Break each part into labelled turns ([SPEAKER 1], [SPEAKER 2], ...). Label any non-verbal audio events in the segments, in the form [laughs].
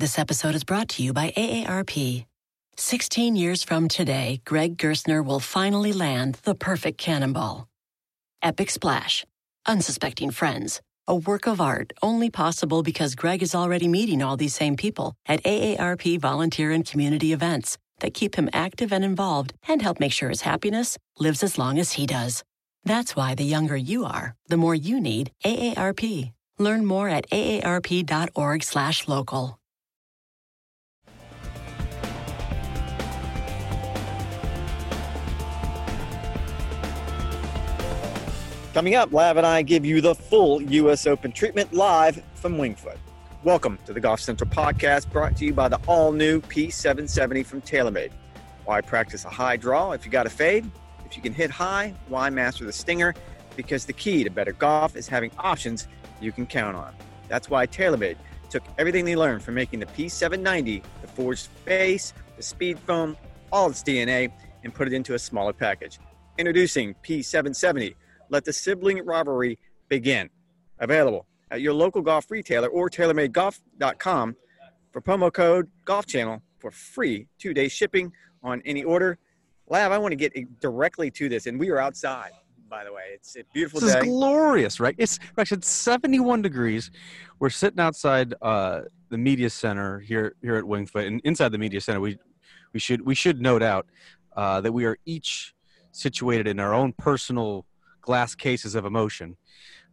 [SPEAKER 1] This episode is brought to you by AARP. 16 years from today, Greg Gerstner will finally land the perfect cannonball. Epic Splash. Unsuspecting Friends. A work of art only possible because Greg is already meeting all these same people at AARP volunteer and community events that keep him active and involved and help make sure his happiness lives as long as he does. That's why the younger you are, the more you need AARP. Learn more at aarp.org/local.
[SPEAKER 2] Coming up, Lav and I give you the full U.S. Open treatment live from Wingfoot. Welcome to the Golf Central podcast brought to you by the all new P770 from TaylorMade. Why practice a high draw if you got a fade? If you can hit high, why master the stinger? Because the key to better golf is having options you can count on. That's why TaylorMade took everything they learned from making the P790, the forged face, the speed foam, all its DNA, and put it into a smaller package. Introducing P770 let the sibling rivalry begin. Available at your local golf retailer or TaylorMadeGolf.com for promo code Golf Channel for free two day shipping on any order. Lav, I want to get directly to this, and we are outside. By the way, it's a beautiful
[SPEAKER 3] this
[SPEAKER 2] day.
[SPEAKER 3] is glorious, right? It's actually it's 71 degrees. We're sitting outside uh, the media center here here at Wingfoot, and inside the media center, we we should we should note out uh, that we are each situated in our own personal glass cases of emotion.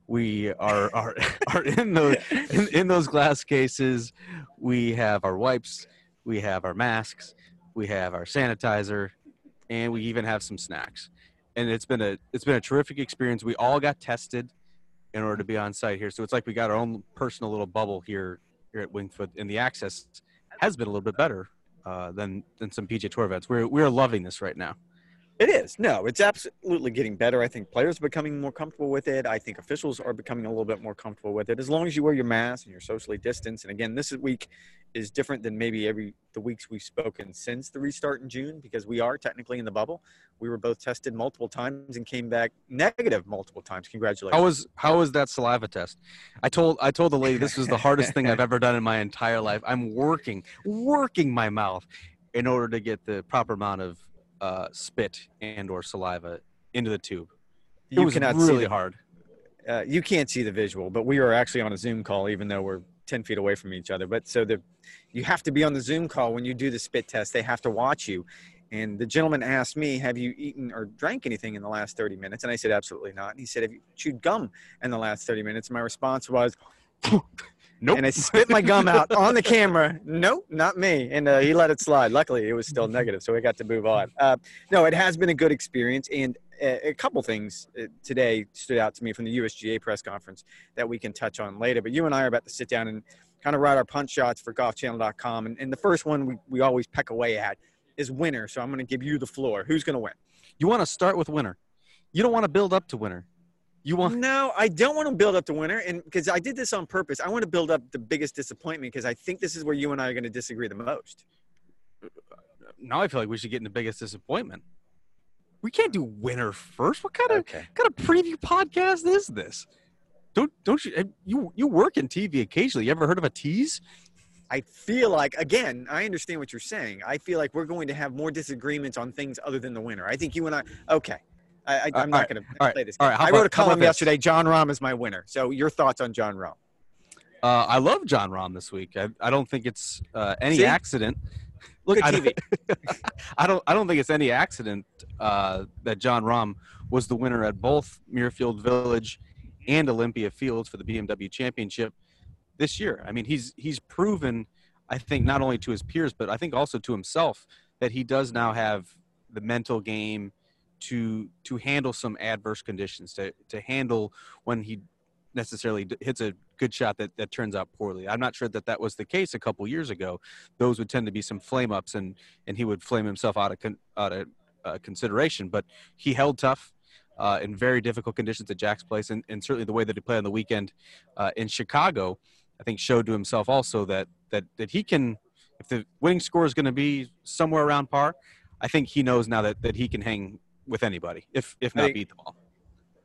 [SPEAKER 3] We are [laughs] are, are in those in, in those glass cases. We have our wipes, we have our masks, we have our sanitizer, and we even have some snacks. And it's been a it's been a terrific experience. We all got tested in order to be on site here, so it's like we got our own personal little bubble here here at Wingfoot, and the access has been a little bit better uh, than than some PGA Tour events. We're we're loving this right now.
[SPEAKER 2] It is. No, it's absolutely getting better. I think players are becoming more comfortable with it. I think officials are becoming a little bit more comfortable with it as long as you wear your mask and you're socially distanced. And again, this week is different than maybe every the weeks we've spoken since the restart in June because we are technically in the bubble. We were both tested multiple times and came back negative multiple times. Congratulations.
[SPEAKER 3] How was how was that saliva test? I told I told the lady this was the hardest thing I've [laughs] ever done in my entire life. I'm working working my mouth in order to get the proper amount of uh, spit and or saliva into the tube. It
[SPEAKER 2] you
[SPEAKER 3] was
[SPEAKER 2] cannot
[SPEAKER 3] really
[SPEAKER 2] see the,
[SPEAKER 3] hard.
[SPEAKER 2] Uh, you can't see the visual, but we are actually on a Zoom call, even though we're 10 feet away from each other. But so the, you have to be on the Zoom call when you do the spit test. They have to watch you. And the gentleman asked me, Have you eaten or drank anything in the last 30 minutes? And I said, Absolutely not. And he said, Have you chewed gum in the last 30 minutes? And my response was,
[SPEAKER 3] Nope.
[SPEAKER 2] And I spit my gum out on the camera. Nope, not me. And uh, he let it slide. Luckily, it was still negative, so we got to move on. Uh, no, it has been a good experience. And a, a couple things uh, today stood out to me from the USGA press conference that we can touch on later. But you and I are about to sit down and kind of write our punch shots for golfchannel.com. And, and the first one we, we always peck away at is winner. So I'm going to give you the floor. Who's going to win?
[SPEAKER 3] You want to start with winner. You don't want to build up to winner. You want
[SPEAKER 2] No, I don't want to build up the winner, and because I did this on purpose, I want to build up the biggest disappointment because I think this is where you and I are going to disagree the most.
[SPEAKER 3] now I feel like we should get in the biggest disappointment. We can't do winner first. What kind of
[SPEAKER 2] Okay.
[SPEAKER 3] kind of preview podcast is this? Don't don't you you you work in TV occasionally? You ever heard of a tease?
[SPEAKER 2] I feel like, again, I understand what you're saying. I feel like we're going to have more disagreements on things other than the winner. I think you and I, okay. I, I, I'm not
[SPEAKER 3] right,
[SPEAKER 2] going to
[SPEAKER 3] all right,
[SPEAKER 2] play this.
[SPEAKER 3] all
[SPEAKER 2] Game.
[SPEAKER 3] right, how
[SPEAKER 2] I
[SPEAKER 3] about-
[SPEAKER 2] wrote a column yesterday. Jon Rahm is my winner. So your thoughts on Jon Rahm?
[SPEAKER 3] Uh, I love Jon Rahm this week. I, I don't think it's uh, any
[SPEAKER 2] See?
[SPEAKER 3] accident. Look,
[SPEAKER 2] Good
[SPEAKER 3] I,
[SPEAKER 2] TV. [laughs]
[SPEAKER 3] I don't I don't think it's any accident uh, that Jon Rahm was the winner at both Muirfield Village and Olympia Fields for the BMW Championship this year. I mean, he's he's proven, I think, not only to his peers but I think also to himself that he does now have the mental game to to handle some adverse conditions to to handle when he necessarily hits a good shot that, that turns out poorly. I'm not sure that that was the case a couple years ago. Those would tend to be some flame ups, and and he would flame himself out of con, out of uh, consideration. But he held tough uh, in very difficult conditions at Jack's place, and, and certainly the way that he played on the weekend uh, in Chicago, I think showed to himself also that that that he can. If the winning score is going to be somewhere around par, I think he knows now that, that he can hang with anybody, if if not
[SPEAKER 2] think-
[SPEAKER 3] beat them all.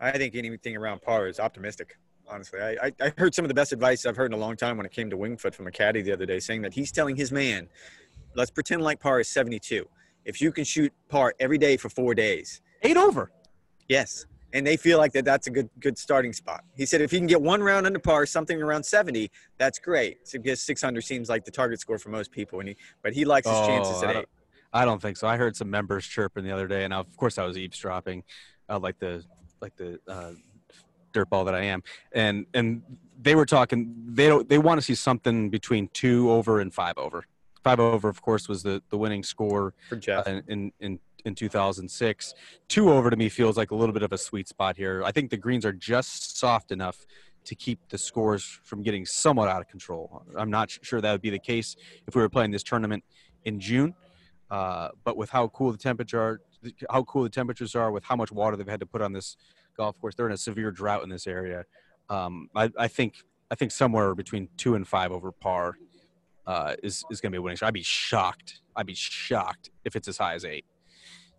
[SPEAKER 2] I think anything around par is optimistic. Honestly, I, I, I heard some of the best advice I've heard in a long time when it came to Wingfoot from a caddy the other day, saying that he's telling his man, "Let's pretend like par is 72. If you can shoot par every day for four days,
[SPEAKER 3] Eight over.
[SPEAKER 2] yes." And they feel like that that's a good good starting spot. He said if he can get one round under par, something around 70, that's great. So because 600 seems like the target score for most people, and he but he likes his chances
[SPEAKER 3] Oh,
[SPEAKER 2] at
[SPEAKER 3] I
[SPEAKER 2] eight.
[SPEAKER 3] I don't think so. I heard some members chirping the other day, and of course I was eavesdropping, uh, like the like the uh, dirtball that I am, and and they were talking. They don't. They want to see something between two over and five over. Five over, of course, was the the winning score
[SPEAKER 2] for Geoff.
[SPEAKER 3] uh, in in in 2006. Two over to me feels like a little bit of a sweet spot here. I think the greens are just soft enough to keep the scores from getting somewhat out of control. I'm not sure that would be the case if we were playing this tournament in June. Uh, but with how cool the temperature are, how cool the temperatures are, with how much water they've had to put on this golf course, they're in a severe drought in this area. Um, I, I think I think somewhere between two and five over par uh, is is going to be a winning. shot. I'd be shocked. I'd be shocked if it's as high as eight.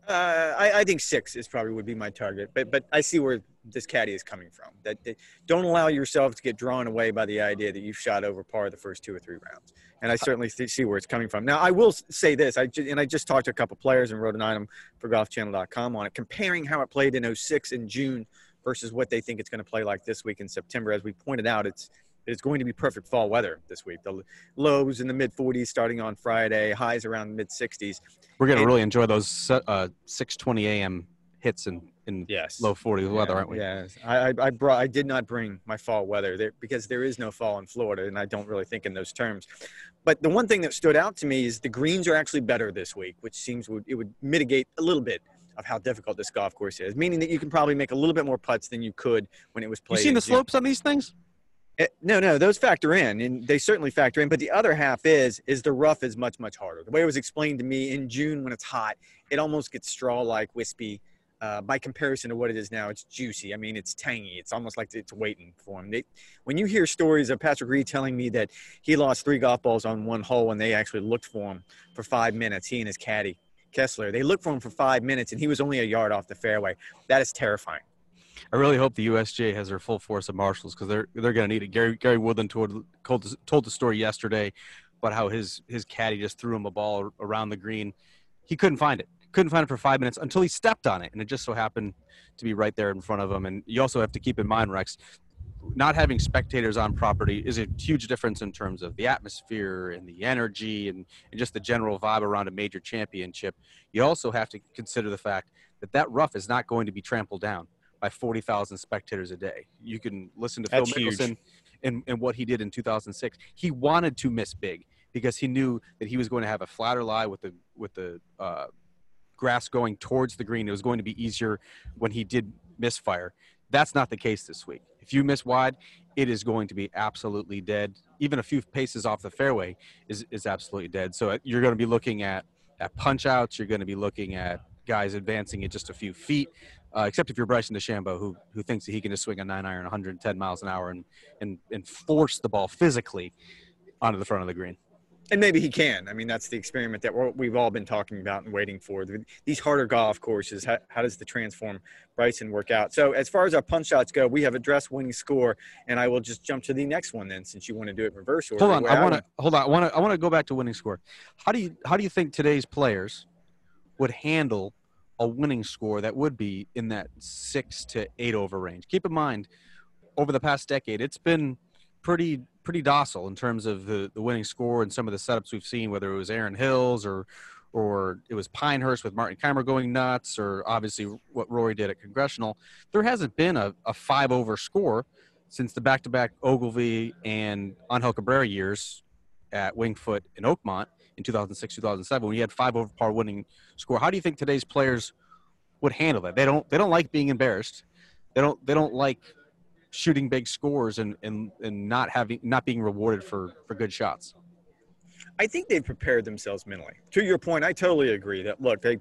[SPEAKER 2] Uh, I, I think six is probably would be my target, but but I see where this caddy is coming from. That, that don't allow yourself to get drawn away by the idea that you've shot over par the first two or three rounds. And I certainly th- see where it's coming from. Now I will say this, I and I just talked to a couple players and wrote an item for GolfChannel.com on it, comparing how it played in 06 in June versus what they think it's going to play like this week in September. As we pointed out, it's it's going to be perfect fall weather this week. The lows in the mid 40s starting on Friday, highs around mid 60s.
[SPEAKER 3] We're going to really enjoy those uh, 6:20 a.m. hits in in
[SPEAKER 2] Yes.
[SPEAKER 3] low 40s weather,
[SPEAKER 2] Yeah,
[SPEAKER 3] aren't we?
[SPEAKER 2] Yes, I, I, I brought. I did not bring my fall weather there because there is no fall in Florida, and I don't really think in those terms. But the one thing that stood out to me is the greens are actually better this week, which seems would it would mitigate a little bit of how difficult this golf course is, meaning that you can probably make a little bit more putts than you could when it was played.
[SPEAKER 3] You
[SPEAKER 2] seen
[SPEAKER 3] the slopes on these things?
[SPEAKER 2] Eh, no, no, those factor in, and they certainly factor in. But the other half is is the rough is much much harder. The way it was explained to me in June when it's hot, it almost gets straw like wispy. Uh, by comparison to what it is now, it's juicy. I mean, it's tangy. It's almost like it's waiting for him. They, when you hear stories of Patrick Reed telling me that he lost three golf balls on one hole and they actually looked for him for five minutes, he and his caddy Kessler, they looked for him for five minutes and he was only a yard off the fairway. That is terrifying.
[SPEAKER 3] I really hope the USGA has their full force of marshals because they're they're going to need it. Gary Gary Woodland told told, told the story yesterday about how his his caddy just threw him a ball around the green. He couldn't find it. Couldn't find it for five minutes until he stepped on it, and it just so happened to be right there in front of him. And you also have to keep in mind, Rex, not having spectators on property is a huge difference in terms of the atmosphere and the energy and, and just the general vibe around a major championship. You also have to consider the fact that that rough is not going to be trampled down by 40,000 spectators a day. You can listen to
[SPEAKER 2] That's
[SPEAKER 3] Phil
[SPEAKER 2] huge.
[SPEAKER 3] Mickelson and, and what he did in 2006. He wanted to miss big because he knew that he was going to have a flatter lie with the with the uh, grass going towards the green. It was going to be easier when he did misfire. That's not the case this week. If you miss wide, it is going to be absolutely dead. Even a few paces off the fairway is, is absolutely dead. So uh, you're going to be looking at, at punch outs. You're going to be looking at guys advancing it just a few feet, uh, except if you're Bryson DeChambeau, who, who thinks that he can just swing a nine iron 110 miles an hour and, and, and force the ball physically onto the front of the green.
[SPEAKER 2] and maybe he can. I mean, that's the experiment that we're, we've all been talking about and waiting for. These harder golf courses, how, how does the transform Bryson work out? So, as far as our punch shots go, we have addressed winning score, and I will just jump to the next one then, since you want to do it in reverse order.
[SPEAKER 3] Hold on, I want to hold on. I want to I want to go back to winning score. How do you how do you think today's players would handle a winning score that would be in that six to eight over range? Keep in mind, over the past decade, it's been pretty pretty docile in terms of the, the winning score and some of the setups we've seen, whether it was Erin Hills or or it was Pinehurst with Martin Kaymer going nuts, or obviously what Rory did at Congressional. There hasn't been a, a five over score since the back to back Ogilvy and Angel Cabrera years at Wingfoot and Oakmont in 2006 2007 when you had five over par winning score. How do you think today's players would handle that? They don't they don't like being embarrassed. They don't they don't like shooting big scores and, and, and not having not being rewarded for, for good shots.
[SPEAKER 2] I think they've prepared themselves mentally. To your point, I totally agree that look, they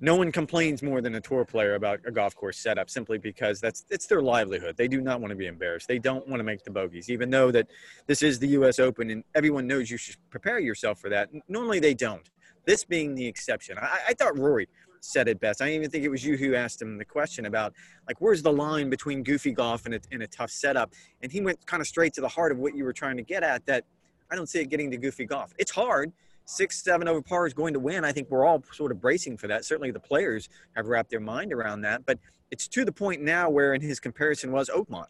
[SPEAKER 2] no one complains more than a tour player about a golf course setup simply because that's it's their livelihood. They do not want to be embarrassed. They don't want to make the bogeys, even though that this is the US Open and everyone knows you should prepare yourself for that. Normally they don't. This being the exception. I, I thought Rory said it best. I don't even think it was you who asked him the question about like where's the line between goofy golf and a, and a tough setup, and he went kind of straight to the heart of what you were trying to get at. That I don't see it getting to goofy golf. It's hard. Six, seven over par is going to win. I think we're all sort of bracing for that. Certainly the players have wrapped their mind around that. But it's to the point now where in his comparison was Oakmont,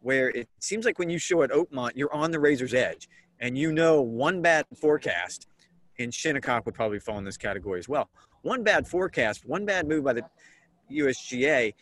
[SPEAKER 2] where it seems like when you show at Oakmont, you're on the razor's edge and you know one bad forecast, and Shinnecock would probably fall in this category as well. One bad forecast, one bad move by the USGA,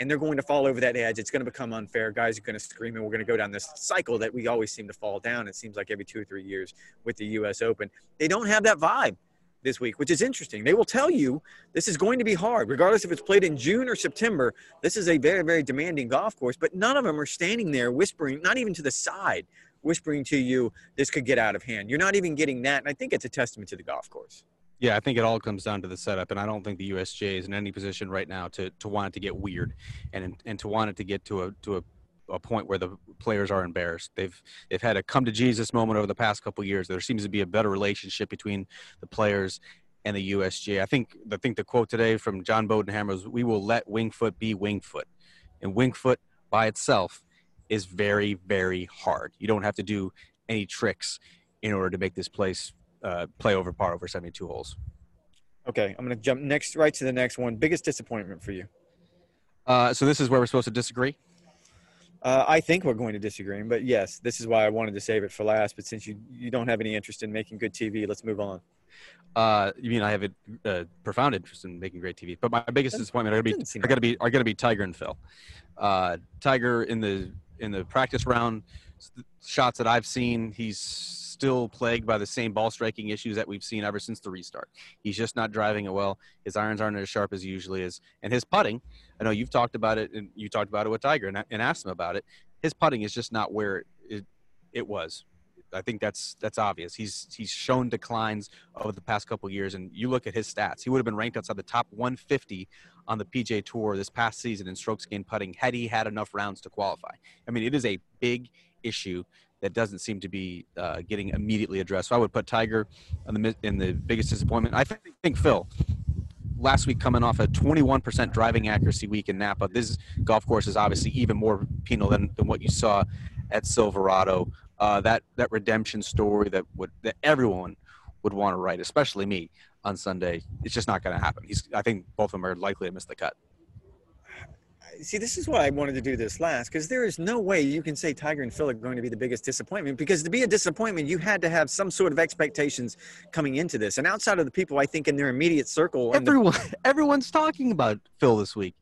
[SPEAKER 2] and they're going to fall over that edge. It's going to become unfair. Guys are going to scream, and we're going to go down this cycle that we always seem to fall down. It seems like every two or three years with the U.S. Open. They don't have that vibe this week, which is interesting. They will tell you this is going to be hard, regardless if it's played in June or September. This is a very, very demanding golf course, but none of them are standing there whispering, not even to the side, whispering to you, this could get out of hand. You're not even getting that. And I think it's a testament to the golf course.
[SPEAKER 3] Yeah, I think it all comes down to the setup, and I don't think the USGA is in any position right now to, to want it to get weird, and and to want it to get to a to a, a point where the players are embarrassed. They've they've had a come to Jesus moment over the past couple years. There seems to be a better relationship between the players and the USGA. I think I think the quote today from John Bodenhamer was, "We will let Wingfoot be Wingfoot," and Wingfoot by itself is very very hard. You don't have to do any tricks in order to make this place uh, play over par over 72 holes.
[SPEAKER 2] Okay, I'm going to jump next right to the next one. Biggest disappointment for you?
[SPEAKER 3] Uh, so this is where we're supposed to disagree.
[SPEAKER 2] Uh, I think we're going to disagree, but yes, this is why I wanted to save it for last. But since you you don't have any interest in making good TV, let's move on.
[SPEAKER 3] Uh, you mean I have a, a, profound interest in making great TV, but my biggest disappointment are going to be are going to be are going to be Tiger and Phil. Uh, Tiger in the in the practice round shots that I've seen, he's still plagued by the same ball striking issues that we've seen ever since the restart. He's just not driving it well. His irons aren't as sharp as he usually is, and his putting. I know you've talked about it, and you talked about it with Tiger, and, and asked him about it. His putting is just not where it, it was. I think that's that's obvious. He's he's shown declines over the past couple years, and you look at his stats. He would have been ranked outside the top 150 on the PGA Tour this past season in strokes gained putting had he had enough rounds to qualify. I mean, it is a big issue that doesn't seem to be uh, getting immediately addressed. So I would put Tiger in the in the biggest disappointment. I think, think Phil last week coming off a 21% driving accuracy week in Napa. This golf course is obviously even more penal than, than what you saw at Silverado. Uh, that that redemption story that would that everyone would want to write, especially me on Sunday. It's just not going to happen. He's I think both of them are likely to miss the cut
[SPEAKER 2] see, this is why I wanted to do this last because there is no way you can say Tiger and Phil are going to be the biggest disappointment because to be a disappointment, you had to have some sort of expectations coming into this. And outside of the people I think in their immediate circle,
[SPEAKER 3] everyone, the, [laughs] everyone's talking about Phil this week.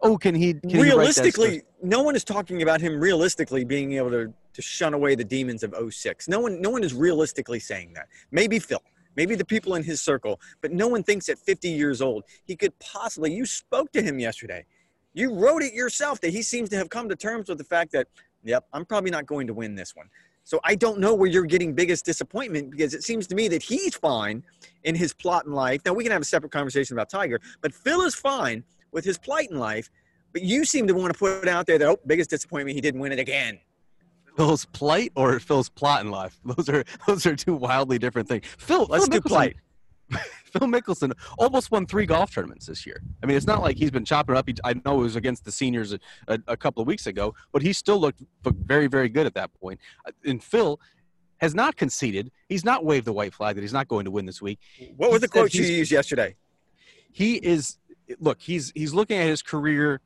[SPEAKER 3] Oh, can he? Can
[SPEAKER 2] realistically,
[SPEAKER 3] he
[SPEAKER 2] no one is talking about him realistically being able to to shun away the demons of 06. No one, no one is realistically saying that. Maybe Phil maybe the people in his circle, but no one thinks at 50 years old he could possibly. You spoke to him yesterday. You wrote it yourself that he seems to have come to terms with the fact that, yep, I'm probably not going to win this one. So I don't know where you're getting biggest disappointment because it seems to me that he's fine in his plot in life. Now we can have a separate conversation about Tiger, but Phil is fine with his plight in life. But you seem to want to put out there that oh, biggest disappointment he didn't win it again.
[SPEAKER 3] Phil's plight or Phil's plot in life? [laughs] Those are those are two wildly different things. Phil,
[SPEAKER 2] let's
[SPEAKER 3] Phil
[SPEAKER 2] do plight. [laughs]
[SPEAKER 3] Phil Mickelson almost won three golf tournaments this year. I mean, it's not like he's been chopping up. He, I know it was against the seniors a, a, a, couple of weeks ago, but he still looked very, very good at that point. Uh, and Phil has not conceded. He's not waved the white flag that he's not going to win this week.
[SPEAKER 2] What was the quote you used yesterday?
[SPEAKER 3] He is look. He's he's looking at his career,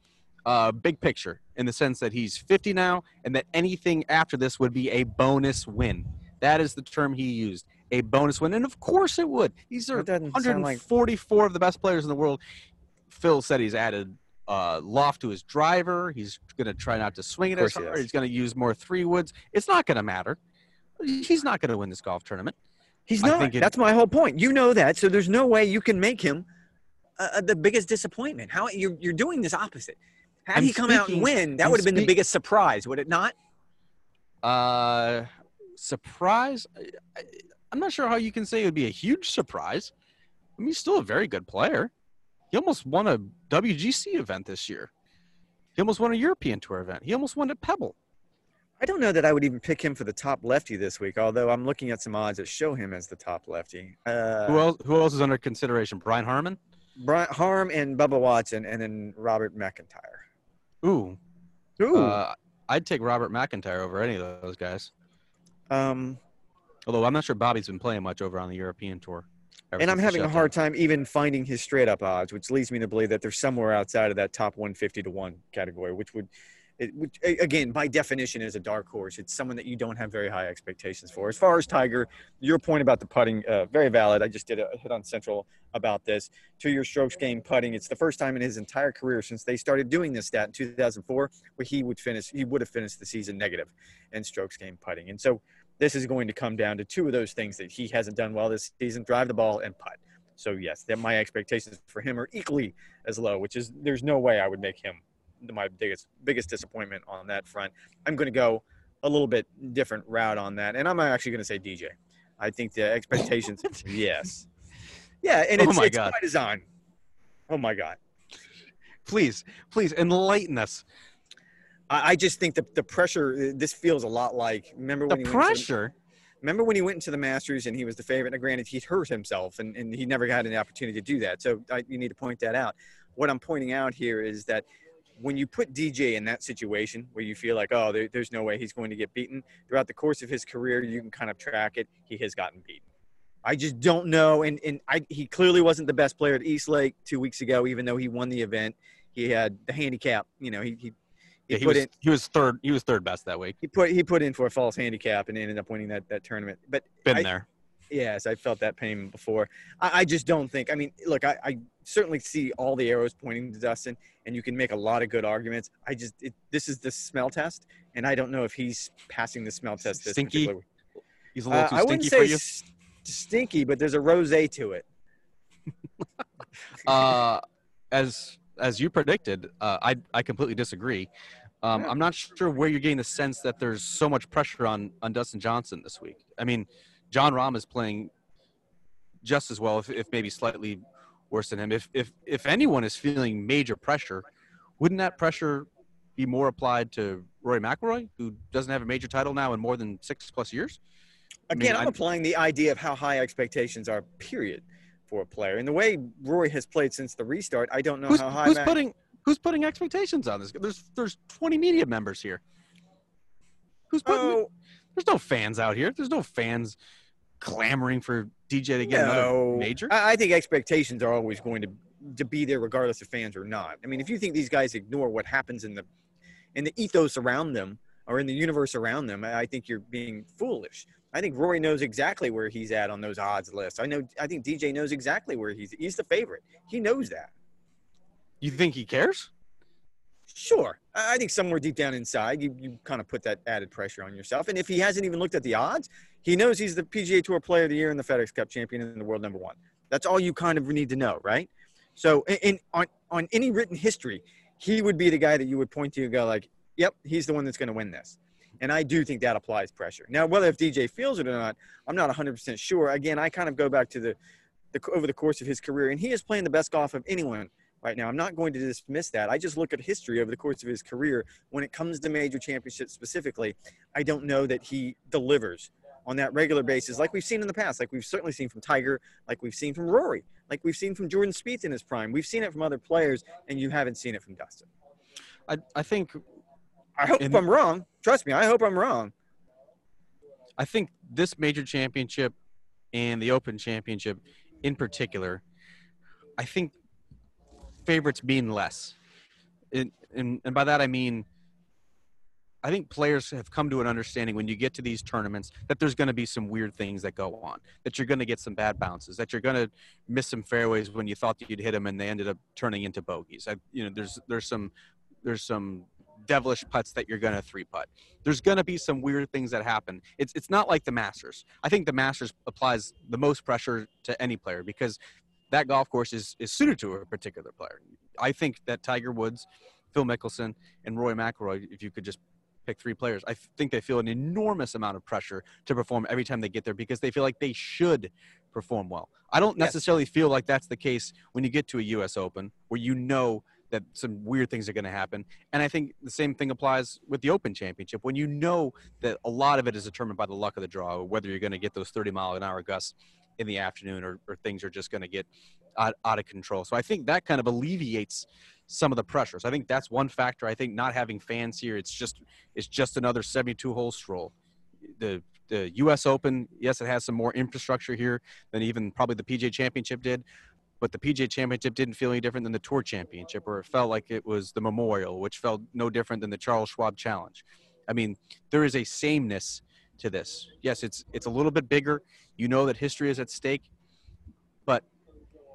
[SPEAKER 3] uh, big picture in the sense that he's 50 now, and that anything after this would be a bonus win. That is the term he used a bonus win, and of course it would. These are 144 like... of the best players in the world. Phil said he's added uh, loft to his driver. He's going to try not to swing it as hard. He he's going to use more three woods. It's not going to matter. He's not going to win this golf tournament.
[SPEAKER 2] He's not. It, That's my whole point. You know that, so there's no way you can make him uh, uh, the biggest disappointment. How you're you're doing this opposite. Had
[SPEAKER 3] I'm
[SPEAKER 2] he come out and win, that would have been the biggest surprise, would it not?
[SPEAKER 3] Uh, surprise. I'm not sure how you can say it would be a huge surprise. I mean, he's still a very good player. He almost won a WGC event this year. He almost won a European Tour event. He almost won at Pebble.
[SPEAKER 2] I don't know that I would even pick him for the top lefty this week, although I'm looking at some odds that show him as the top lefty. Uh,
[SPEAKER 3] who else? Who else is under consideration? Brian Harman.
[SPEAKER 2] Brian Harm and Bubba Watson, and then Robert McIntyre.
[SPEAKER 3] Ooh,
[SPEAKER 2] Ooh.
[SPEAKER 3] Uh, I'd take Robert McIntyre over any of those guys.
[SPEAKER 2] um,
[SPEAKER 3] Although I'm not sure Bobby's been playing much over on the European tour.
[SPEAKER 2] and I'm having a hard time even finding his straight up odds, which leads me to believe that they're somewhere outside of that top 150 to 1 category, which would, it, which, again, by definition, is a dark horse. It's someone that you don't have very high expectations for. As far as Tiger, your point about the putting, uh, very valid. I just did a hit on Central about this. Two year strokes gained putting. It's the first time in his entire career since they started doing this stat in 2004 where he would finish, he would have finished the season negative in strokes gained putting. And so this is going to come down to two of those things that he hasn't done well this season drive the ball and putt. So yes, that my expectations for him are equally as low, which is there's no way I would make him my biggest biggest disappointment on that front. I'm going to go a little bit different route on that, and I'm actually going to say DJ. I think the expectations, [laughs] yes, yeah, and
[SPEAKER 3] Oh
[SPEAKER 2] it's,
[SPEAKER 3] my
[SPEAKER 2] it's
[SPEAKER 3] God.
[SPEAKER 2] by design. Oh my god,
[SPEAKER 3] Please, please enlighten us.
[SPEAKER 2] I, I just think the the pressure. uh, This feels a lot like remember
[SPEAKER 3] The
[SPEAKER 2] when he went to-
[SPEAKER 3] pressure.
[SPEAKER 2] remember when he went into the Masters and he was the favorite. Now, granted, he'd hurt himself and, and he never had an opportunity to do that. So I, you need to point that out. What I'm pointing out here is that when you put DJ in that situation where you feel like, oh, there, there's no way he's going to get beaten, throughout the course of his career, you can kind of track it. He has gotten beaten. I just don't know. And, and I, he clearly wasn't the best player at East Lake two weeks ago, even though he won the event. He had the handicap. You know, he, he, he
[SPEAKER 3] Yeah, he
[SPEAKER 2] put
[SPEAKER 3] was
[SPEAKER 2] in
[SPEAKER 3] he was third. He was third best that week.
[SPEAKER 2] he put he put in for a false handicap and ended up winning that, that tournament. But
[SPEAKER 3] Been
[SPEAKER 2] I-
[SPEAKER 3] there.
[SPEAKER 2] Yes, I felt that pain before. I, I just don't think. I mean, look, I, I certainly see all the arrows pointing to Dustin, and you can make a lot of good arguments. I just it, this is the smell test, and I don't know if he's passing the smell test. This
[SPEAKER 3] Stinky?
[SPEAKER 2] particular-
[SPEAKER 3] He's a little
[SPEAKER 2] Uh,
[SPEAKER 3] too
[SPEAKER 2] I wouldn't
[SPEAKER 3] stinky
[SPEAKER 2] say
[SPEAKER 3] for you.
[SPEAKER 2] s- stinky, but there's a rosé to it. [laughs]
[SPEAKER 3] uh, as as you predicted, uh, I I completely disagree. Um,
[SPEAKER 2] Yeah.
[SPEAKER 3] I'm not sure where you're getting the sense that there's so much pressure on on Dustin Johnson this week. I mean, Jon Rahm is playing just as well, if, if maybe slightly worse than him. If if if anyone is feeling major pressure, wouldn't that pressure be more applied to Rory McIlroy, who doesn't have a major title now in more than six plus years? I mean,
[SPEAKER 2] Again, I'm
[SPEAKER 3] I'm-
[SPEAKER 2] applying the idea of how high expectations are. Period. For a player, and the way Rory has played since the restart, I don't know
[SPEAKER 3] who's
[SPEAKER 2] how high.
[SPEAKER 3] who's
[SPEAKER 2] Mac-
[SPEAKER 3] putting who's putting expectations on this? There's there's 20 media members here. Who's putting?
[SPEAKER 2] Oh,
[SPEAKER 3] There's no fans out here. There's no fans clamoring for DJ to get another major.
[SPEAKER 2] I, I think expectations are always going to to be there regardless of fans or not. I mean, if you think these guys ignore what happens in the in the ethos around them or in the universe around them, I think you're being foolish. I think Rory knows exactly where he's at on those odds lists. I know. I think DJ knows exactly where he's. He's the favorite. He knows that.
[SPEAKER 3] You think he cares?
[SPEAKER 2] Sure. I think somewhere deep down inside, you, you kind of put that added pressure on yourself. And if he hasn't even looked at the odds, he knows he's the PGA Tour Player of the Year and the FedEx Cup champion and the world number one. That's all you kind of need to know, right? So, in, in on on any written history, he would be the guy that you would point to and go like, "Yep, he's the one that's going to win this." And I do think that applies pressure. Now, whether if DJ feels it or not, I'm not 100% sure. Again, I kind of go back to the, the over the course of his career, and he is playing the best golf of anyone right now. I'm not going to dismiss that. I just look at history over the course of his career. When it comes to major championships specifically, I don't know that he delivers on that regular basis like we've seen in the past, like we've certainly seen from Tiger, like we've seen from Rory, like we've seen from Jordan Spieth in his prime. We've seen it from other players, and you haven't seen it from Dustin.
[SPEAKER 3] I, I think
[SPEAKER 2] I hope
[SPEAKER 3] And-
[SPEAKER 2] I'm wrong. Trust me, I hope I'm wrong.
[SPEAKER 3] I think this major championship and the Open Championship in particular, I think favorites mean less. And, and, and by that I mean, I think players have come to an understanding when you get to these tournaments that there's going to be some weird things that go on, that you're going to get some bad bounces, that you're going to miss some fairways when you thought that you'd hit them and they ended up turning into bogeys. I, you know, there's there's some there's some devilish putts that you're going to three putt. There's going to be some weird things that happen. It's it's not like the Masters. I think the Masters applies the most pressure to any player because that golf course is is suited to a particular player. I think that Tiger Woods Phil Mickelson, and Rory McIlroy. If you could just pick three players, I think they feel an enormous amount of pressure to perform every time they get there because they feel like they should perform well. I don't
[SPEAKER 2] Yes.
[SPEAKER 3] necessarily feel like that's the case when you get to a U.S. Open where you know that some weird things are going to happen. And I think the same thing applies with the Open Championship when you know that a lot of it is determined by the luck of the draw, whether you're going to get those 30 mile an hour gusts in the afternoon or, or things are just going to get out, out of control. So I think that kind of alleviates some of the pressures. I think that's one factor. I think not having fans here, it's just it's just another 72 hole stroll. The the U.S. Open, yes, it has some more infrastructure here than even probably the PGA Championship did, but the PGA Championship didn't feel any different than the Tour Championship, or it felt like it was the Memorial, which felt no different than the Charles Schwab Challenge. I mean, there is a sameness to this. Yes, it's it's a little bit bigger. You know that history is at stake, but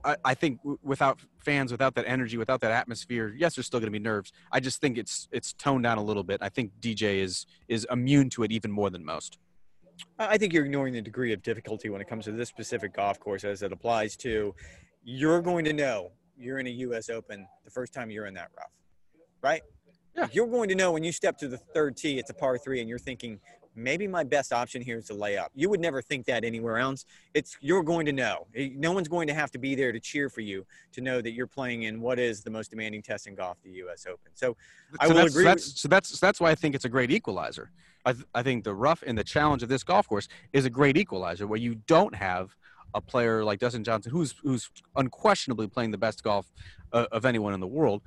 [SPEAKER 3] I, I think w- without fans, without that energy, without that atmosphere, yes, there's still going to be nerves. I just think it's it's toned down a little bit. I think DJ is is immune to it even more than most.
[SPEAKER 2] I I think you're ignoring the degree of difficulty when it comes to this specific golf course as it applies to you're going to know you're in a US Open the first time you're in that rough. Right?
[SPEAKER 3] Yeah.
[SPEAKER 2] You're going to know when you step to the third tee, it's a par three, and you're thinking, maybe my best option here is to lay up. You would never think that anywhere else. It's you're going to know. Eh, No one's going to have to be there to cheer for you to know that you're playing in what is the most demanding test in golf, the US Open. So I will agree
[SPEAKER 3] That's, so that's that's why I think it's a great equalizer. I, th- I think the rough and the challenge of this golf course is a great equalizer where you don't have a player like Dustin Johnson who's who's unquestionably playing the best golf uh, of anyone in the world.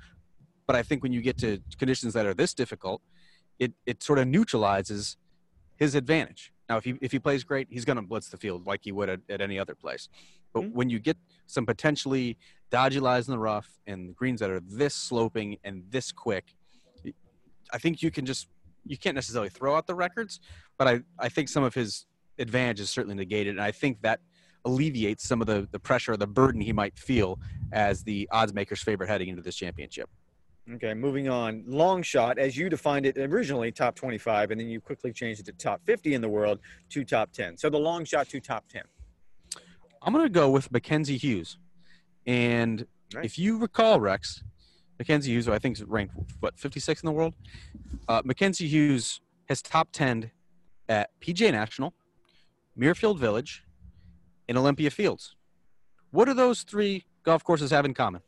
[SPEAKER 3] But I think when you get to conditions that are this difficult, it it sort of neutralizes his advantage. Now, if he if he plays great, he's going to blitz the field like he would at, at any other place. But
[SPEAKER 2] Mhm.
[SPEAKER 3] when you get some potentially dodgy lies in the rough and greens that are this sloping and this quick, I think you can just you can't necessarily throw out the records, but I, I think some of his advantage is certainly negated, and I think that alleviates some of the, the pressure or the burden he might feel as the odds maker's favorite heading into this championship.
[SPEAKER 2] Okay, moving on. Long shot, as you defined it originally, top 25, and then you quickly changed it to top 50 in the world to top 10. So the long shot to top 10.
[SPEAKER 3] I'm going to go with Mackenzie Hughes. And
[SPEAKER 2] Nice.
[SPEAKER 3] if you recall, Rex, Mackenzie Hughes, who I think is ranked, what, 56 in the world? Uh, Mackenzie Hughes has top 10 at PGA National, Muirfield Village, and Olympia Fields. What do those three golf courses have in common?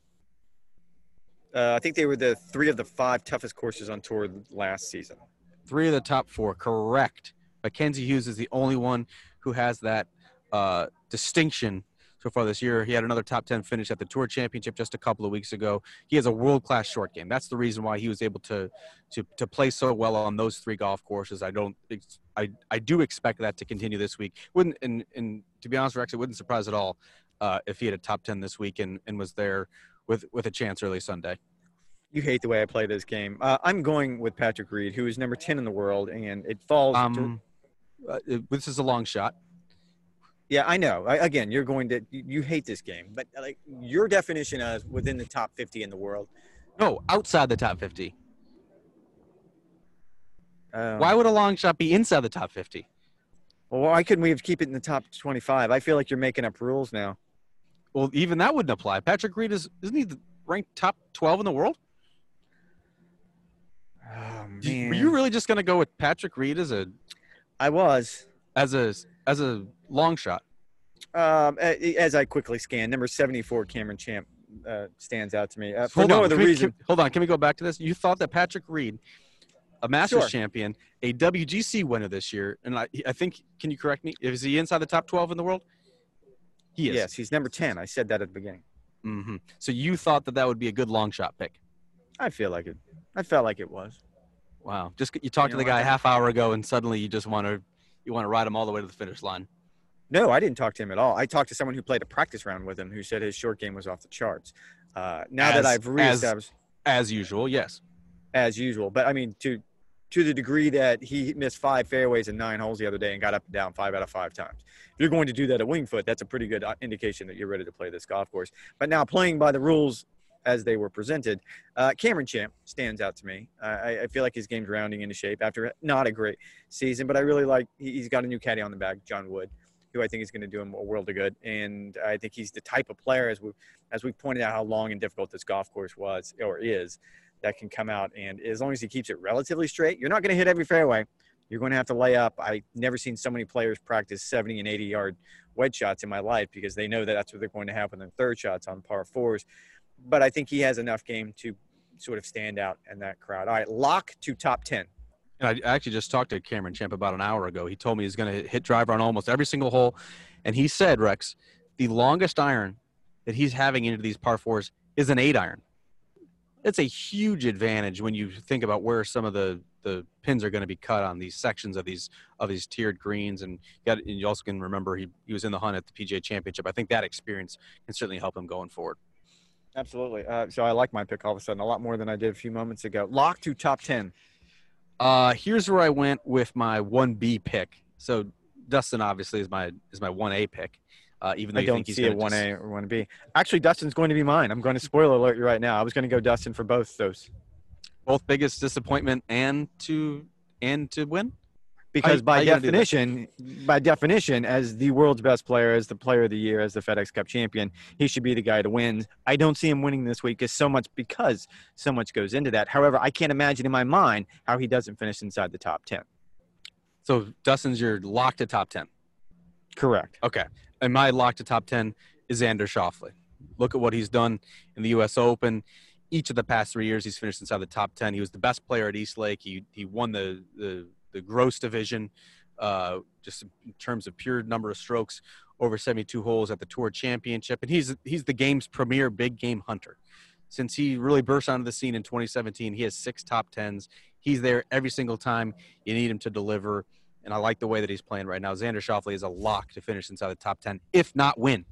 [SPEAKER 2] Uh, I think they were the three of the five toughest courses on tour last season.
[SPEAKER 3] Three of the top four, correct. Mackenzie Hughes is the only one who has that uh, distinction so far this year. He had another top 10 finish at the Tour Championship just a couple of weeks ago. He has a world class short game. That's the reason why he was able to, to, to play so well on those three golf courses. I don't, I, I do expect that to continue this week. Wouldn't, and, and to be honest, Rex, it wouldn't surprise at all uh, if he had a top 10 this week and, and was there with, with a chance early Sunday.
[SPEAKER 2] You hate the way I play this game. Uh, I'm going with Patrick Reed, who is number 10 in the world, and it falls. to-
[SPEAKER 3] Um, uh, this is a long shot.
[SPEAKER 2] Yeah, I know. I, again, you're going to, you, you hate this game, but like your definition of within the top 50 in the world.
[SPEAKER 3] No, outside the top 50.
[SPEAKER 2] Um,
[SPEAKER 3] Why would a long shot be inside the top 50?
[SPEAKER 2] Well, why couldn't we have keep it in the top 25? I feel like you're making up rules now.
[SPEAKER 3] Well, even that wouldn't apply. Patrick Reed is isn't he ranked top 12 in the world?
[SPEAKER 2] Oh, man.
[SPEAKER 3] Were you really just going to go with Patrick Reed as a
[SPEAKER 2] I was.
[SPEAKER 3] as a as a long shot?
[SPEAKER 2] Um, as I quickly scan, number 74, Cameron Champ, uh, stands out to me. Uh, for
[SPEAKER 3] hold
[SPEAKER 2] no
[SPEAKER 3] on,
[SPEAKER 2] other
[SPEAKER 3] can we-
[SPEAKER 2] reason.
[SPEAKER 3] can- hold on, can we go back to this? You thought that Patrick Reed, a Masters
[SPEAKER 2] Sure.
[SPEAKER 3] champion, a WGC winner this year, and I, I think can you correct me? Is he inside the top 12 in the world? He is.
[SPEAKER 2] Yes, he's number 10. I said that at the beginning.
[SPEAKER 3] hmm So you thought that that would be a good long shot pick?
[SPEAKER 2] I feel like it. I felt like it was.
[SPEAKER 3] Wow. Just you talked
[SPEAKER 2] You
[SPEAKER 3] to the guy half hour ago, and suddenly you just want to you want to ride him all the way to the finish line.
[SPEAKER 2] No, I didn't talk to him at all. I talked to someone who played a practice round with him who said his short game was off the charts. Uh, now
[SPEAKER 3] As-
[SPEAKER 2] that I've reestablished,
[SPEAKER 3] As usual, yes.
[SPEAKER 2] as, usual, but I mean, to to the degree that he missed five fairways and nine holes the other day and got up and down five out of five times. If you're going to do that at Wingfoot, that's a pretty good uh, indication that you're ready to play this golf course. But now playing by the rules as they were presented, uh, Cameron Champ stands out to me. I, I feel like his game's rounding into shape after not a great season, but I really like he- he's got a new caddy on the back, John Wood, who I think is going to do him a world of good. And I think he's the type of player, as we as we pointed out, how long and difficult this golf course was or is, that can come out. And as long as he keeps it relatively straight, you're not going to hit every fairway. You're going to have to lay up. I've never seen so many players practice 70 and 80 yard wedge shots in my life because they know that that's what they're going to have on their third shots on par fours. But I think he has enough game to sort of stand out in that crowd. All right, lock to top 10.
[SPEAKER 3] And I actually just talked to Cameron Champ about an hour ago. He told me he's going to hit driver on almost every single hole. And he said, Rex, the longest iron that he's having into these par fours is an eight iron. It's a huge advantage when you think about where some of the, the pins are going to be cut on these sections of these of these tiered greens. And you, got, and you also can remember he, he was in the hunt at the PGA Championship. I think that experience can certainly help him going forward.
[SPEAKER 2] Absolutely. Uh, so I like my pick all of a sudden a lot more than I did a few moments ago. Lock to top 10.
[SPEAKER 3] Uh, here's where I went with my 1B pick. So Dustin obviously is my is my 1A pick. Uh, even though
[SPEAKER 2] I don't see a 1A just... or 1B. Actually, Dustin's going to be mine. I'm going to spoiler alert you right now. I was going to go Dustin for both those.
[SPEAKER 3] Both biggest disappointment and to and to win
[SPEAKER 2] because I, by I definition, by definition, as the world's best player, as the player of the year, as the FedEx Cup champion, he should be the guy to win. I don't see him winning this week, is so much because so much goes into that. However, I can't imagine in my mind how he doesn't finish inside the top ten.
[SPEAKER 3] So Dustin's your lock to top ten.
[SPEAKER 2] Correct.
[SPEAKER 3] Okay, and my lock to top ten is Xander Schauffele. Look at what he's done in the U.S. Open. Each of the past three years, he's finished inside the top ten. He was the best player at East Lake. He he won the the the gross division, uh, just in terms of pure number of strokes over 72 holes at the Tour Championship, and he's he's the game's premier big game hunter. Since he really burst onto the scene in 2017, he has six top tens. He's there every single time you need him to deliver, and I like the way that he's playing right now. Xander Schauffele is a lock to finish inside the top 10, if not win.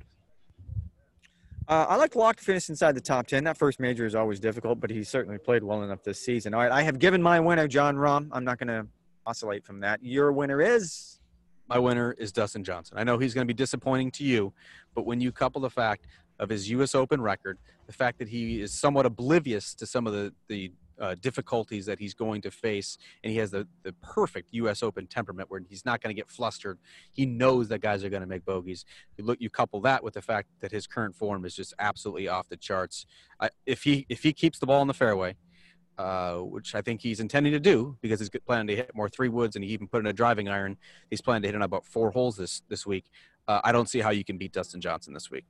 [SPEAKER 2] Uh, I like Lock to finish inside the top 10. That first major is always difficult, but he certainly played well enough this season. All right, I have given my winner, Jon Rahm. I'm not going to oscillate from that. Your winner is?
[SPEAKER 3] My winner is Dustin Johnson. I know he's going to be disappointing to you, but when you couple the fact of his U.S. Open record, the fact that he is somewhat oblivious to some of the, the uh, difficulties that he's going to face, and he has the, the perfect U.S. Open temperament where he's not going to get flustered. He knows that guys are going to make bogeys. You look, you couple that with the fact that his current form is just absolutely off the charts. I, if he if he keeps the ball in the fairway, uh, which I think he's intending to do because he's planning to hit more three woods and he even put in a driving iron. He's planning to hit in about four holes this this week. Uh, I don't see how you can beat Dustin Johnson this week.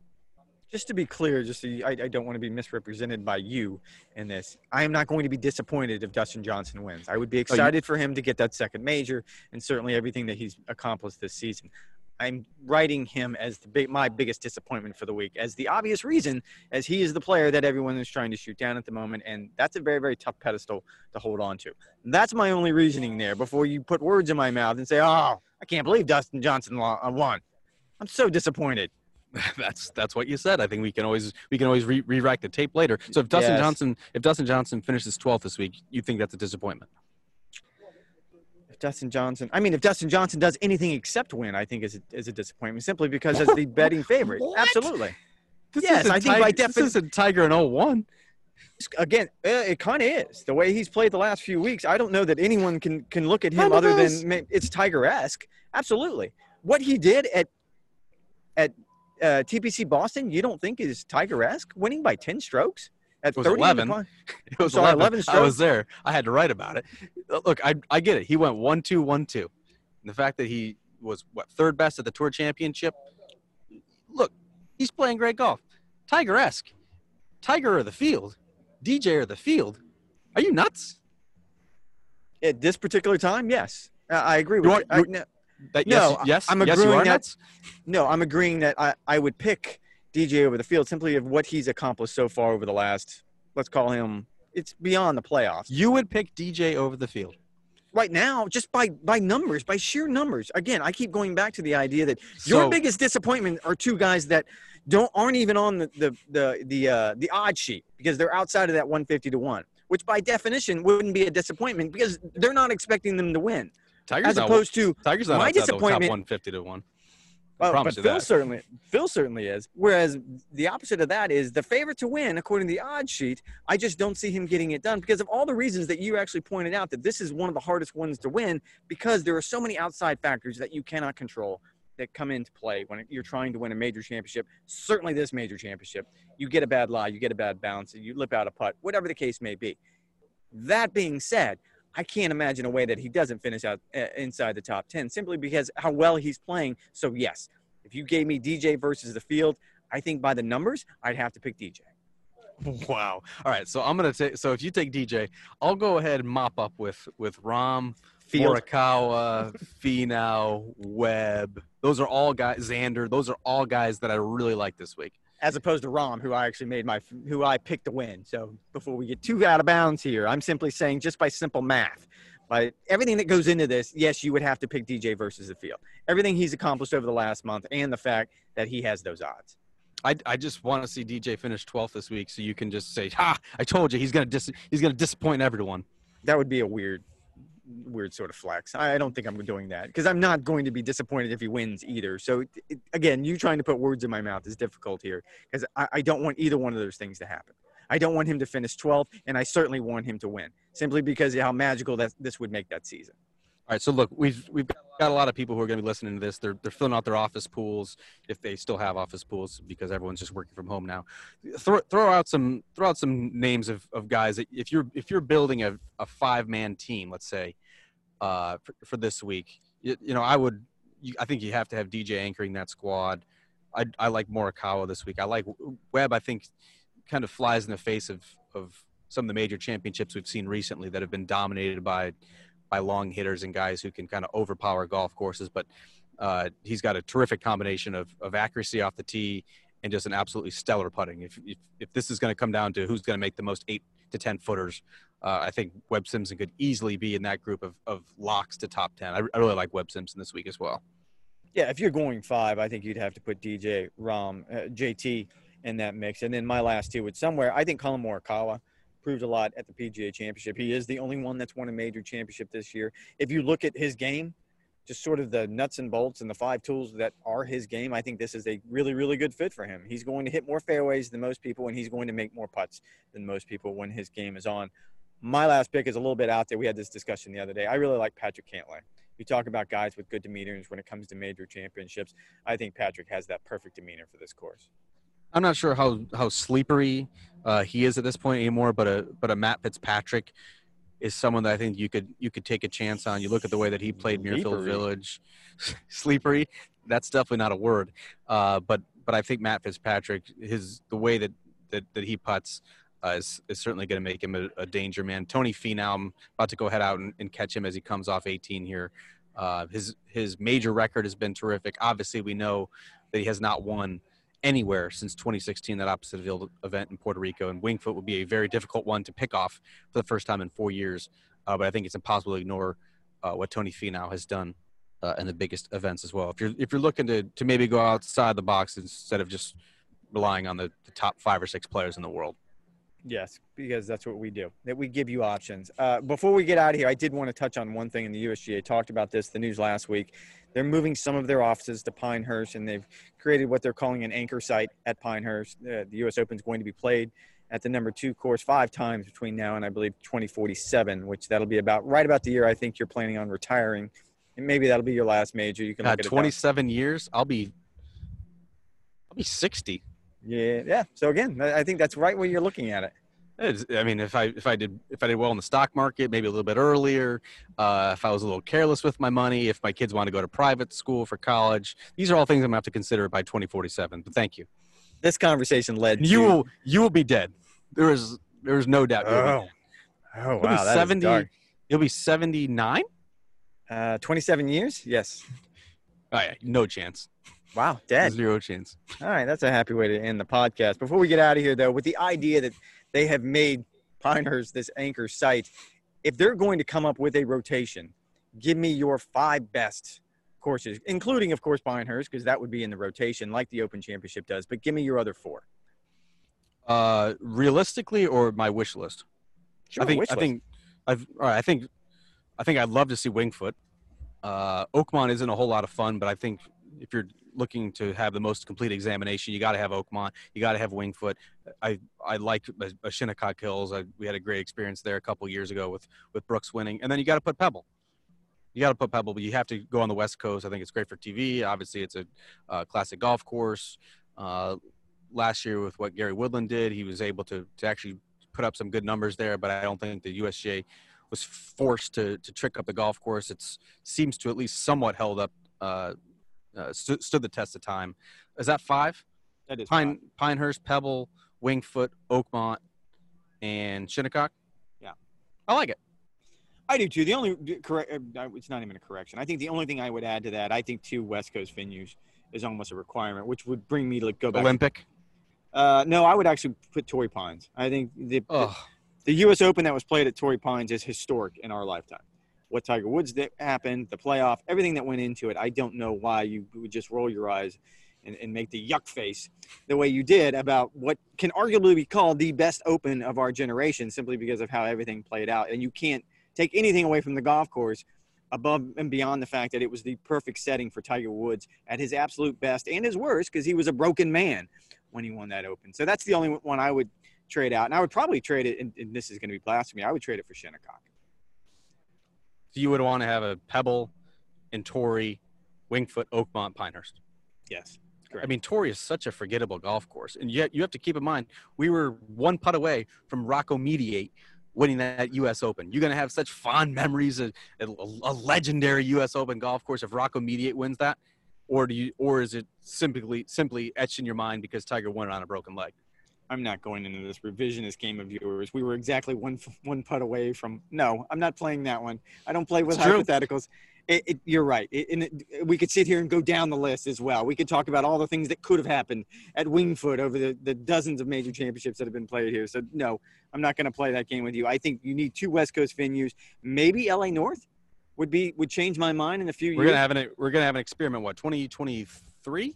[SPEAKER 2] Just to be clear, just so you, I, I, don't want to be misrepresented by you in this. I am not going to be disappointed if Dustin Johnson wins. I would be excited oh, you, for him to get that second major and certainly everything that he's accomplished this season. I'm writing him as the big, my biggest disappointment for the week, as the obvious reason, as he is the player that everyone is trying to shoot down at the moment, and that's a very, very tough pedestal to hold on to. That's my only reasoning there. Before you put words in my mouth and say, "Oh, I can't believe Dustin Johnson uh, won," I'm so disappointed. [laughs]
[SPEAKER 3] that's that's what you said. I think we can always we can always re- rewrite the tape later. So if Dustin yes. Johnson if Dustin Johnson finishes 12th this week, you think that's a disappointment?
[SPEAKER 2] Dustin Johnson. I mean, if Dustin Johnson does anything except win, I think is a, is a disappointment simply because as the [laughs] betting favorite. Absolutely.
[SPEAKER 3] This yes, I think by definition. This isn't Tiger in 01.
[SPEAKER 2] Again, uh, it kind of is the way he's played the last few weeks. I don't know that anyone can can look at him other than it's Tiger esque. Absolutely, what he did at at uh, TPC Boston, you don't think is Tiger esque? Winning by ten strokes
[SPEAKER 3] at it was 11. [laughs] It was sorry, 11. 11 I was there. I had to write about it. Look, I, I get it. He went 1 2 1 2. And the fact that he was, what, third best at the Tour Championship. Look, he's playing great golf. Tiger esque. Tiger or the field. DJ or the field. Are you nuts?
[SPEAKER 2] At this particular time, yes. I agree with you. I, no,
[SPEAKER 3] that, yes, no, yes,
[SPEAKER 2] I'm
[SPEAKER 3] agreeing
[SPEAKER 2] yes,
[SPEAKER 3] that.
[SPEAKER 2] Nuts? No, I'm agreeing that I, I would pick DJ over the field simply of what he's accomplished so far over the last, let's call him, it's beyond the playoffs.
[SPEAKER 3] You would pick DJ over the field.
[SPEAKER 2] Right now just by by numbers by sheer numbers. Again i keep going back to the idea that your biggest disappointment are two guys that don't aren't even on the the the the, uh, the odd sheet because they're outside of that 150 to 1 which by definition wouldn't be a disappointment because they're not expecting them to win.
[SPEAKER 3] Tiger's
[SPEAKER 2] as opposed
[SPEAKER 3] not,
[SPEAKER 2] to
[SPEAKER 3] Tiger's not my disappointment 150 to 1
[SPEAKER 2] well, but Phil that. certainly Phil certainly is. Whereas the opposite of that is the favorite to win, according to the odds sheet. I just don't see him getting it done because of all the reasons that you actually pointed out that this is one of the hardest ones to win because there are so many outside factors that you cannot control that come into play when you're trying to win a major championship. Certainly this major championship, you get a bad lie, you get a bad bounce, you lip out a putt, whatever the case may be. That being said, I can't imagine a way that he doesn't finish out uh, inside the top 10 simply because how well he's playing. So, yes, if you gave me DJ versus the field, I think by the numbers, I'd have to pick DJ. [laughs]
[SPEAKER 3] Wow. All right. So I'm gonna take. So if you take DJ, I'll go ahead and mop up with with Rahm,
[SPEAKER 2] Field.
[SPEAKER 3] Morikawa, [laughs] Finau, Webb. Those are all guys. Xander. Those are all guys that I really like this week.
[SPEAKER 2] As opposed to Rahm, who I actually made my who I picked to win. So before we get too out of bounds here, I'm simply saying just by simple math, by everything that goes into this, yes, you would have to pick DJ versus the field. Everything he's accomplished over the last month, and the fact that he has those odds.
[SPEAKER 3] I, I just want to see DJ finish 12th this week, so you can just say, "Ha! I told you he's gonna dis- he's gonna disappoint everyone."
[SPEAKER 2] That would be a weird, weird sort of flex. I don't think I'm doing that because I'm not going to be disappointed if he wins either. So it, again, you trying to put words in my mouth is difficult here because I, I don't want either one of those things to happen. I don't want him to finish 12th, and I certainly want him to win simply because of how magical that this would make that season.
[SPEAKER 3] All right, so look, we've we've got a lot of people who are going to be listening to this. They're they're filling out their office pools if they still have office pools because everyone's just working from home now. Throw throw out some throw out some names of, of guys if you're if you're building a, a five man team, let's say, uh, for, for this week, you, you know I would you, I think you have to have DJ anchoring that squad. I I like Morikawa this week. I like Webb. I think kind of flies in the face of of some of the major championships we've seen recently that have been dominated by by long hitters and guys who can kind of overpower golf courses. But uh, he's got a terrific combination of, of accuracy off the tee and just an absolutely stellar putting. If, if, if this is going to come down to who's going to make the most eight to 10 footers, uh, I think Webb Simpson could easily be in that group of, of locks to top 10. I, I really like Webb Simpson this week as well.
[SPEAKER 2] Yeah, if you're going five, I think you'd have to put DJ, Rahm, uh, JT in that mix. And then my last two would somewhere, I think Collin Morikawa proved a lot at the PGA Championship. He is the only one that's won a major championship this year. If you look at his game, just sort of the nuts and bolts and the five tools that are his game, I think this is a really, really good fit for him. He's going to hit more fairways than most people, and he's going to make more putts than most people when his game is on. My last pick is a little bit out there. We had this discussion the other day. I really like Patrick Cantlay. You talk about guys with good demeanors when it comes to major championships. I think Patrick has that perfect demeanor for this course.
[SPEAKER 3] I'm not sure how how sleepery uh, he is at this point anymore, but a but a Matt Fitzpatrick is someone that I think you could you could take a chance on. You look at the way that he played Muirfield Village, [laughs] sleepery. That's definitely not a word, uh, but but I think Matt Fitzpatrick, his the way that that, that he puts. Uh, is, is certainly going to make him a, a danger man. Tony Finau, I'm about to go head out and, and catch him as he comes off 18 here. Uh, his his major record has been terrific. Obviously, we know that he has not won anywhere since 2016, that opposite field event in Puerto Rico. And Wingfoot would be a very difficult one to pick off for the first time in four years. Uh, but I think it's impossible to ignore uh, what Tony Finau has done uh, in the biggest events as well. If you're if you're looking to to maybe go outside the box instead of just relying on the, the top five or six players in the world.
[SPEAKER 2] Yes, because that's what we do. That we give you options. Uh, before we get out of here, I did want to touch on one thing in the USGA. Talked about this the news last week. They're moving some of their offices to Pinehurst, and they've created what they're calling an anchor site at Pinehurst. Uh, the U.S. Open is going to be played at the number two course five times between now and I believe 2047, which that'll be about right about the year I think you're planning on retiring, and maybe that'll be your last major. You can look at it.
[SPEAKER 3] 27 years, I'll be I'll be 60.
[SPEAKER 2] Yeah, yeah. So again, I think that's right where you're looking at it.
[SPEAKER 3] It's, I mean, if I if I did if I did well in the stock market, maybe a little bit earlier. Uh, if I was a little careless with my money, if my kids want to go to private school for college, these are all things I'm gonna have to consider by 2047. But thank you.
[SPEAKER 2] This conversation led
[SPEAKER 3] You
[SPEAKER 2] to
[SPEAKER 3] will you will be dead. There is there is no doubt. You'll be
[SPEAKER 2] Oh,
[SPEAKER 3] dead.
[SPEAKER 2] oh wow, that is
[SPEAKER 3] 70.
[SPEAKER 2] dark.
[SPEAKER 3] You'll be 79.
[SPEAKER 2] Uh, 27 years? Yes. [laughs]
[SPEAKER 3] Oh, yeah, no chance.
[SPEAKER 2] Wow, dead.
[SPEAKER 3] Zero chance.
[SPEAKER 2] All right, that's a happy way to end the podcast. Before we get out of here, though, with the idea that they have made Pinehurst this anchor site, if they're going to come up with a rotation, give me your five best courses, including, of course, Pinehurst, because that would be in the rotation like the Open Championship does. But give me your other four.
[SPEAKER 3] Uh, realistically, or my wish list.
[SPEAKER 2] Sure,
[SPEAKER 3] I think I think I've all right, I think I think I'd love to see Wingfoot. Uh, Oakmont isn't a whole lot of fun, but I think if you're looking to have the most complete examination, you got to have Oakmont. You got to have Wingfoot. I I like uh, Shinnecock Hills. I, we had a great experience there a couple years ago with with Brooks winning, and then you got to put Pebble. You got to put Pebble, but you have to go on the West Coast. I think it's great for TV. Obviously, it's a uh, classic golf course. Uh, last year with what Gary Woodland did, he was able to to actually put up some good numbers there, but I don't think the USGA was forced to to trick up the golf course. It seems to at least somewhat held up, uh, uh, st- stood the test of time. Is that five?
[SPEAKER 2] That is
[SPEAKER 3] Pine
[SPEAKER 2] fine.
[SPEAKER 3] Pinehurst, Pebble, Wingfoot, Oakmont, and Shinnecock.
[SPEAKER 2] Yeah.
[SPEAKER 3] I like it.
[SPEAKER 2] I do too. The only correct, uh, it's not even a correction. I think the only thing I would add to that, I think two West Coast venues is almost a requirement, which would bring me to go back.
[SPEAKER 3] Olympic.
[SPEAKER 2] Uh, no, I would actually put Torrey Pines. I think the, the the U.S. Open that was played at Torrey Pines is historic in our lifetime. What Tiger Woods did happened, the playoff, everything that went into it. I don't know why you would just roll your eyes and, and make the yuck face the way you did about what can arguably be called the best Open of our generation, simply because of how everything played out. And you can't take anything away from the golf course above and beyond the fact that it was the perfect setting for Tiger Woods at his absolute best and his worst because he was a broken man when he won that Open. So that's the only one I would trade out. And I would probably trade it, and, and this is going to be blasphemy, I would trade it for Shinnecock.
[SPEAKER 3] So you would want to have a Pebble, and Torrey, Wingfoot, Oakmont, Pinehurst.
[SPEAKER 2] Yes.
[SPEAKER 3] I mean, Torrey is such a forgettable golf course, and yet you have to keep in mind we were one putt away from Rocco Mediate winning that U.S. Open. You're going to have such fond memories of a, a legendary U.S. Open golf course if Rocco Mediate wins that, or do you, or is it simply simply etched in your mind because Tiger won it on a broken leg?
[SPEAKER 2] I'm not going into this revisionist game of yours. We were exactly one one putt away from. No, I'm not playing that one. I don't play with
[SPEAKER 3] It's
[SPEAKER 2] hypotheticals. It, it, you're right. It, and it, we could sit here and go down the list as well. We could talk about all the things that could have happened at Wingfoot over the, the dozens of major championships that have been played here. So no, I'm not going to play that game with you. I think you need two West Coast venues. Maybe LA North would be would change my mind in a few
[SPEAKER 3] We're
[SPEAKER 2] years.
[SPEAKER 3] gonna have an we're gonna have an experiment. What 2023?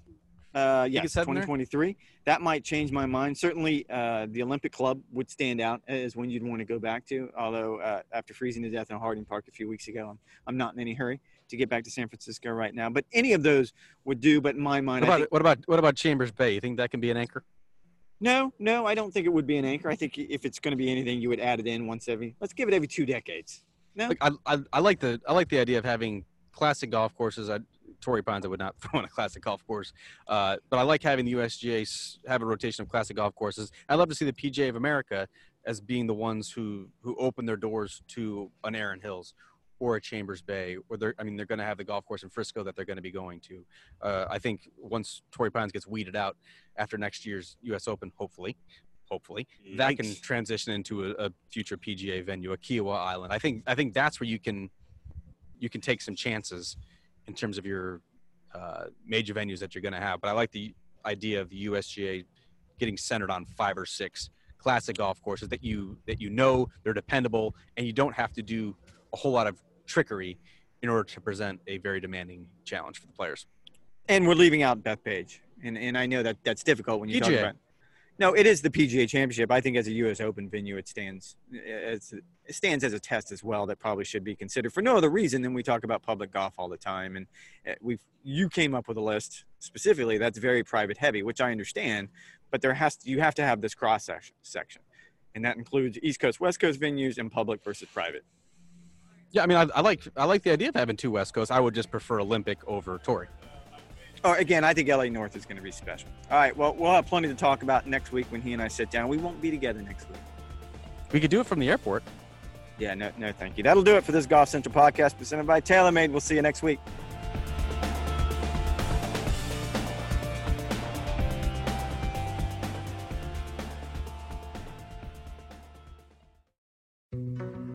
[SPEAKER 2] Uh, yes,
[SPEAKER 3] it's heading there?
[SPEAKER 2] 2023. That might change my mind. Certainly, uh, the Olympic Club would stand out as one you'd want to go back to. Although, uh, after freezing to death in Harding Park a few weeks ago, I'm, I'm not in any hurry to get back to San Francisco right now. But any of those would do. But in my mind,
[SPEAKER 3] What
[SPEAKER 2] I
[SPEAKER 3] about
[SPEAKER 2] think,
[SPEAKER 3] what about what about Chambers Bay? You think that can be an anchor?
[SPEAKER 2] no, no, I don't think it would be an anchor. I think if it's going to be anything, you would add it in once every. Let's give it every two decades. No,
[SPEAKER 3] Like I, I I like the I like the idea of having classic golf courses. I, Torrey Pines, I would not [laughs] throw in a classic golf course, uh, but I like having the USGA have a rotation of classic golf courses. I love to see the PGA of America as being the ones who who open their doors to an Erin Hills or a Chambers Bay, or they're I mean they're going to have the golf course in Frisco that they're going to be going to. Uh, I think once Torrey Pines gets weeded out after next year's U.S. Open, hopefully, hopefully that can transition into a, a future PGA venue, a Kiawah Island. I think I think that's where you can you can take some chances in terms of your uh, major venues that you're going to have. But I like the idea of the USGA getting centered on five or six classic golf courses that you that you know they're dependable and you don't have to do a whole lot of trickery in order to present a very demanding challenge for the players.
[SPEAKER 2] and we're leaving out Bethpage, and and I know that that's difficult when you talk about. No, it is the PGA Championship. I think as a U.S. Open venue, it stands as it stands as a test as well that probably should be considered for no other reason than we talk about public golf all the time. And uh, we've you came up with a list specifically that's very private heavy, which I understand, but there has to, you have to have this cross section section, and that includes East Coast, West Coast venues, and public versus private.
[SPEAKER 3] Yeah, I mean, I, I like I like the idea of having two West Coast. I would just prefer Olympic over Torrey.
[SPEAKER 2] Oh, again, I think LA North is going to be special. All right, well, we'll have plenty to talk about next week when he and I sit down. We won't be together next week.
[SPEAKER 3] We could do it from the airport.
[SPEAKER 2] Yeah, no, no, thank you. That'll do it for this Golf Central podcast presented by TaylorMade. We'll see you next week.